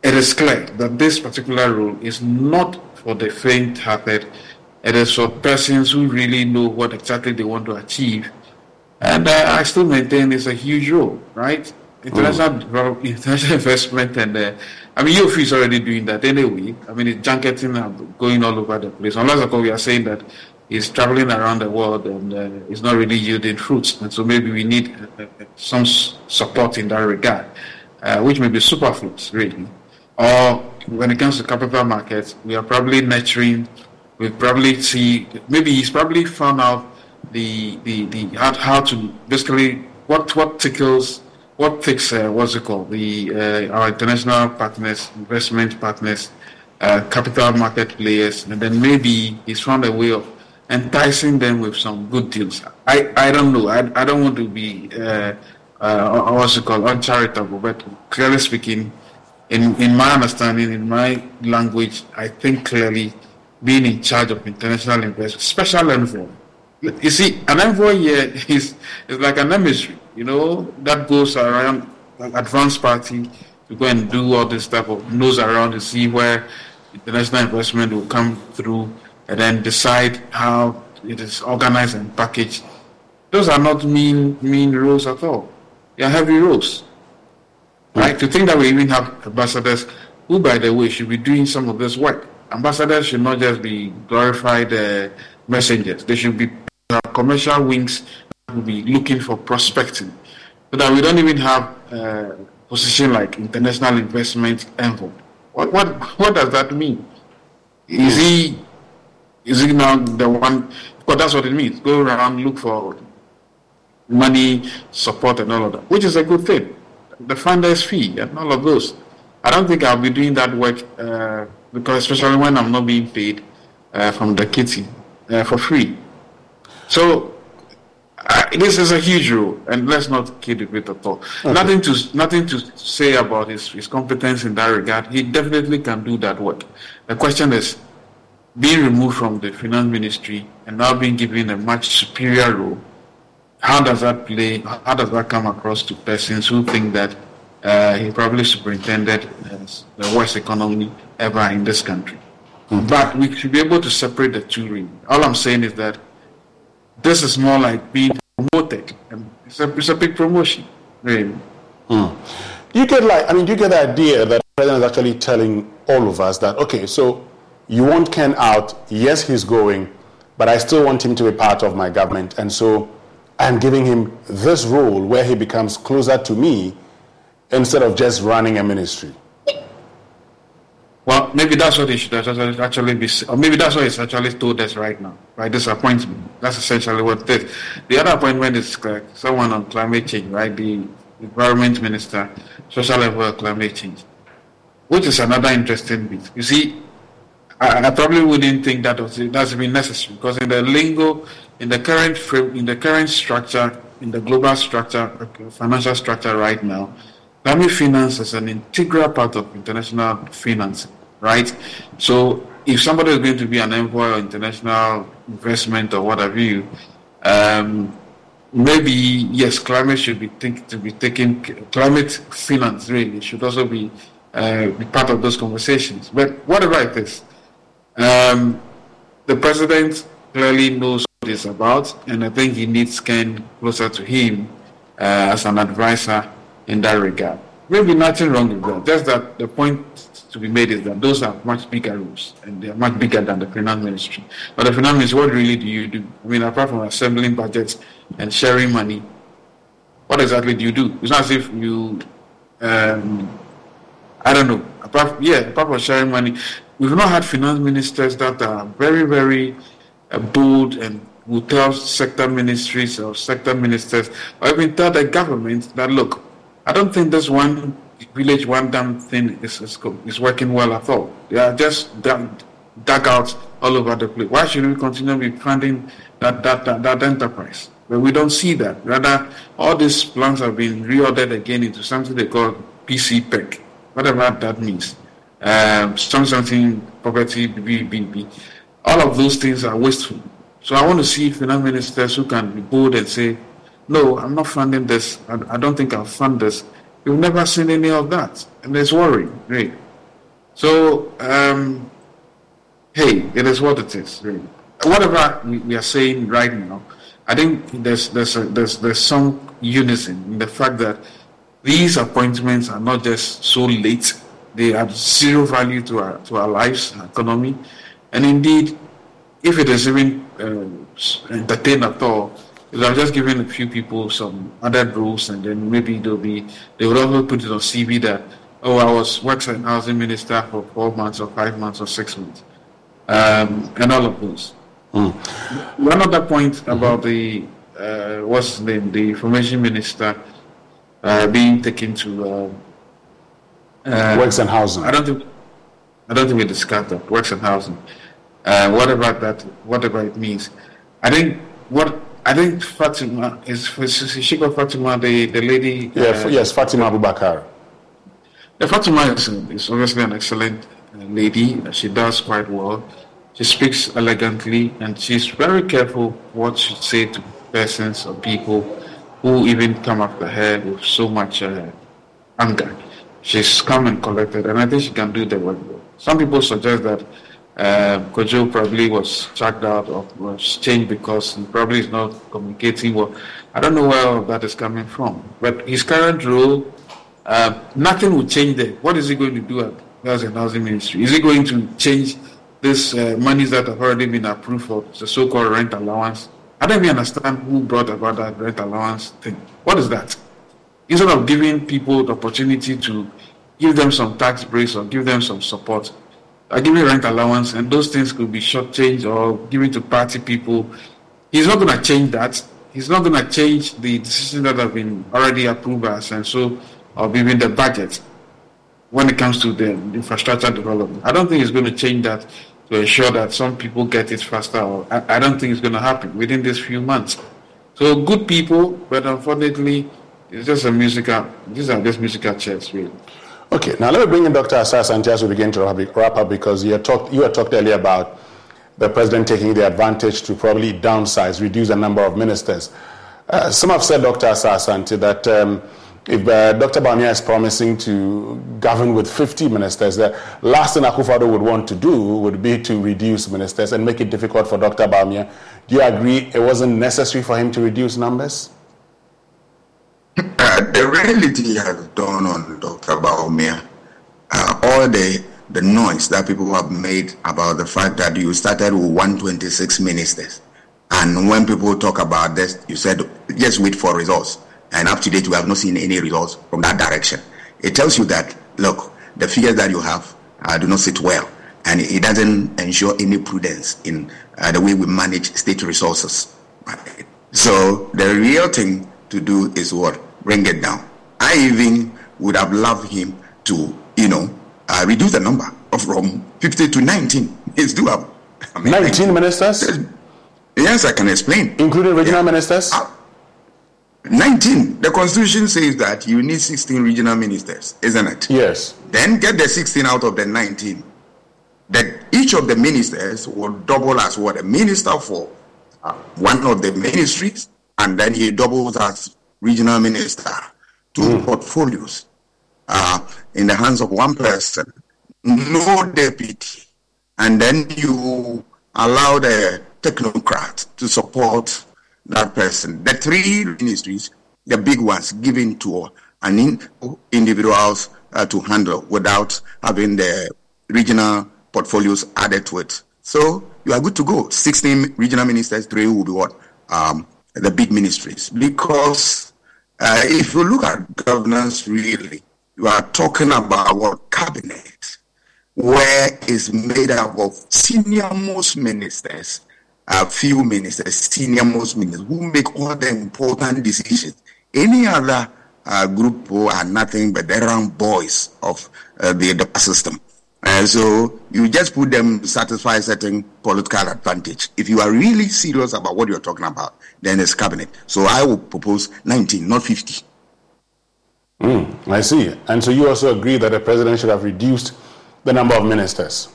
it is clear that this particular rule is not for the faint-hearted it is for persons who really know what exactly they want to achieve. And uh, I still maintain it's a huge role, right? International, mm. international investment and uh, I mean, UOF is already doing that anyway. I mean, it's junketing going all over the place. Unless, of course, we are saying that he's traveling around the world and uh, it's not really yielding fruits. And so maybe we need uh some support in that regard, uh, which may be superfluous, really. Or when it comes to capital markets, we are probably nurturing we probably see maybe he's probably found out the the, the how, how to basically what what tickles what takes uh, what's it called the uh, our international partners investment partners uh, capital market players and then maybe he's found a way of enticing them with some good deals. I i don't know. I, I don't want to be uh, uh, what's it called? Uncharitable but clearly speaking in in my understanding in my language i think clearly being in charge of international investment, special envoy. You see, an envoy here is, is like an emissary, you know, that goes around an advanced party to go and do all this type of nose around to see where international investment will come through and then decide how it is organized and packaged. Those are not mean mean roles at all. They are heavy roles. Right? To think that we even have ambassadors who, by the way, should be doing some of this work ambassadors should not just be glorified uh, messengers. They should be commercial wings that will be looking for prospecting, so that we don't even have uh, position like international investment envoy. What what what does that mean? Is he is he now the one? Because that's what it means. Go around, look for money, support, and all of that, which is a good thing. The finder's fee and all of those. I don't think I'll be doing that work uh, because, especially when I'm not being paid uh, from the kitty uh, for free. So uh, this is a huge role, and let's not kid it with at all. Okay. Nothing to nothing to say about his, his competence in that regard. He definitely can do that work. The question is being removed from the finance ministry and now being given a much superior role. How does that play? How does that come across to persons who think that uh, he probably superintended uh, the worst economy ever in this country? Mm-hmm. But we should be able to separate the two. Really. All I'm saying is that this is more like being promoted. It's a, it's a big promotion, really. Mm. You get like, I mean, you get the idea that the president is actually telling all of us that, okay, so you want Ken out. Yes, he's going, but I still want him to be part of my government. And so I'm giving him this role where he becomes closer to me instead of just running a ministry. Well, maybe that's what he should actually be, or maybe that's what he's actually told us right now, right? This appointment. That's essentially what it is. The other appointment is like someone on climate change, right? The environment minister, social level climate change, which is another interesting bit. You see, I, I probably wouldn't think that was that's been necessary because in the lingo, in the current frame, in the current structure, in the global structure, financial structure right now, climate finance is an integral part of international finance right? So if somebody is going to be an envoy or international investment or whatever you, um, maybe yes, climate should be think, to be taken. Climate finance really should also be, uh, be part of those conversations. But whatever it is, um, the president clearly knows what it's about, and I think he needs Ken closer to him uh, as an advisor in that regard. Maybe nothing wrong with that. Just that the point to be made is that those are much bigger rules and they are much bigger than the finance ministry. But the finance ministry, what really do you do? I mean, apart from assembling budgets and sharing money, what exactly do you do? It's not as if you, um, I don't know, apart, yeah, apart from sharing money, we've not had finance ministers that are very, very uh, bold and will tell sector ministries or sector ministers or even tell the government that, look, I don't think this one village one dam thing is, is, is working well at all. They are just dug, dug out all over the place. Why should we continue with funding that, that, that, that enterprise? But we don't see that. Rather, all these plans have been reordered again into something they call PCPEC, whatever that means. Um, some something poverty, BBB. All of those things are wasteful. So I want to see finance ministers who can be bold and say, no, I'm not funding this. I, I don't think I'll fund this You've never seen any of that, and it's worrying, right? So, um, hey, it is what it is, really. Whatever we, are saying right now, I think there's there's a, there's there's some unison in the fact that these appointments are not just so late; they add zero value to our to our lives, our economy, and indeed, if it is even uh, entertained at all, because I've just giving a few people some other rules, and then maybe they'll be they will also put it on CV that oh I was works and housing minister for four months or five months or six months, um, and all of those. Mm. One other point mm-hmm. about the uh, what's the name the information minister uh, being taken to uh, uh, works and housing. I don't think I don't think we discussed that works and housing. Uh, whatever that whatever it means, I think what I think Fatima is Shiko Fatima, the, the lady. Yeah, uh, yes, Fatima Abubakar. Yeah, Fatima is, is obviously an excellent uh, lady. She does quite well. She speaks elegantly, and she's very careful what she say to persons or people who even come after her with so much uh, anger. She's come and collected, and I think she can do the work. Some people suggest that uh, Kojo probably was checked out or was changed because he probably is not communicating well. I don't know where that is coming from. But his current role, uh, nothing will change there. What is he going to do at and Housing Ministry? Is he going to change this uh, monies that have already been approved for the so-called rent allowance? I don't even understand who brought about that rent allowance thing. What is that? instead of giving people the opportunity to give them some tax breaks or give them some support, are giving rent allowance, and those things could be shortchanged or given to party people. He's not going to change that. He's not going to change the decisions that have been already approved as and so of even the budget when it comes to the infrastructure development. I don't think he's going to change that to ensure that some people get it faster. Or I, I don't think it's going to happen within these few months. So good people, but unfortunately, it's just a musical. These are just musical chairs, really. Okay, now let me bring in Dr. Asah Asante as we begin to wrap up because you had talked, you had talked earlier about the president taking the advantage to probably downsize, reduce the number of ministers. Uh, some have said, Dr. Asah Asante, that um, if uh, Dr. Bawumia is promising to govern with 50 ministers, the last thing Akufo-Addo would want to do would be to reduce ministers and make it difficult for Dr. Bawumia. Do you agree it wasn't necessary for him to reduce numbers? Uh, the reality has dawned on Dr. Bawumia. Uh, all the the noise that people have made about the fact that you started with 126 ministers. And when people talk about this, you said, just wait for results. And up to date, we have not seen any results from that direction. It tells you that, look, the figures that you have uh, do not sit well. And it doesn't ensure any prudence in uh, the way we manage state resources. Right? So the real thing to do is what? Bring it down. I even would have loved him to, you know, uh, reduce the number of from 50 to 19. It's doable. I mean, 19 ministers? Yes, I can explain. Including regional yeah. ministers? Uh, 19. The constitution says that you need 16 regional ministers, isn't it? Yes. Then get the 16 out of the 19. That each of the ministers will double as what? A minister for uh, one of the ministries, and then he doubles as regional minister. Two mm. portfolios uh, in the hands of one person, no deputy, and then you allow the technocrat to support that person. The three ministries, the big ones, given to an in, individuals uh, to handle without having the regional portfolios added to it. So you are good to go. 16 regional ministers, three will be what? Um, the big ministries. Because uh, if you look at governance really, you are talking about our cabinet, where is made up of senior most ministers, a few ministers, senior most ministers, who make all the important decisions. Any other uh, group are nothing but the round boys of uh, the, the system. And so you just put them to satisfy certain political advantage. If you are really serious about what you're talking about, then it's cabinet. So I will propose 19, not 50. Mm, I see. And so you also agree that the president should have reduced the number of ministers?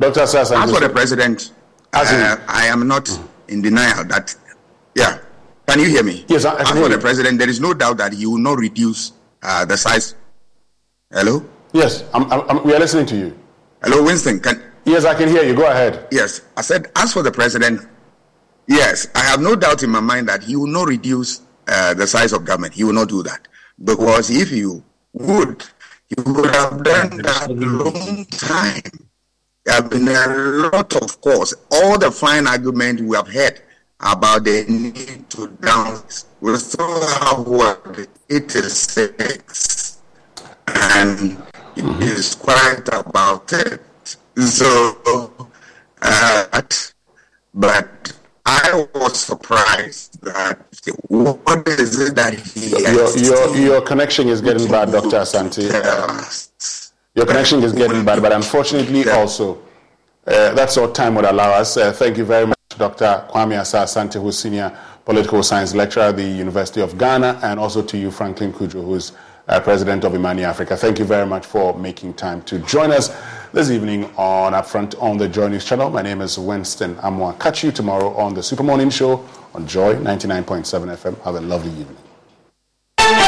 Dr. Sasan. As for the president, uh, I am not mm. in denial that, yeah. Can you hear me? Yes, I, I As for the president, there is no doubt that he will not reduce uh, the size. Hello? Yes, I'm, I'm, we are listening to you. Hello, Winston. Can, yes, I can hear you. Go ahead. Yes, I said, as for the president, Yes, I have no doubt in my mind that he will not reduce uh, the size of government. He will not do that. Because if you would, you would have done that a long time. There have been a lot of course. All the fine arguments we have heard about the need to down, we still have what, 86. And it is quite about it. So, uh, but I was surprised that what is it that he your, your, your connection is getting bad, Dr. Asante. Your connection is getting bad, but unfortunately also, uh, that's all time would allow us. Uh, thank you very much, Dr. Kwame Asah Asante, who's senior political science lecturer at the University of Ghana, and also to you, Franklin Cudjoe, who's uh, president of Imani Africa. Thank you very much for making time to join us this evening on Upfront on the Joy News channel. My name is Winston Amoah. Catch you tomorrow on the Super Morning Show on Joy 99.7 FM. Have a lovely evening.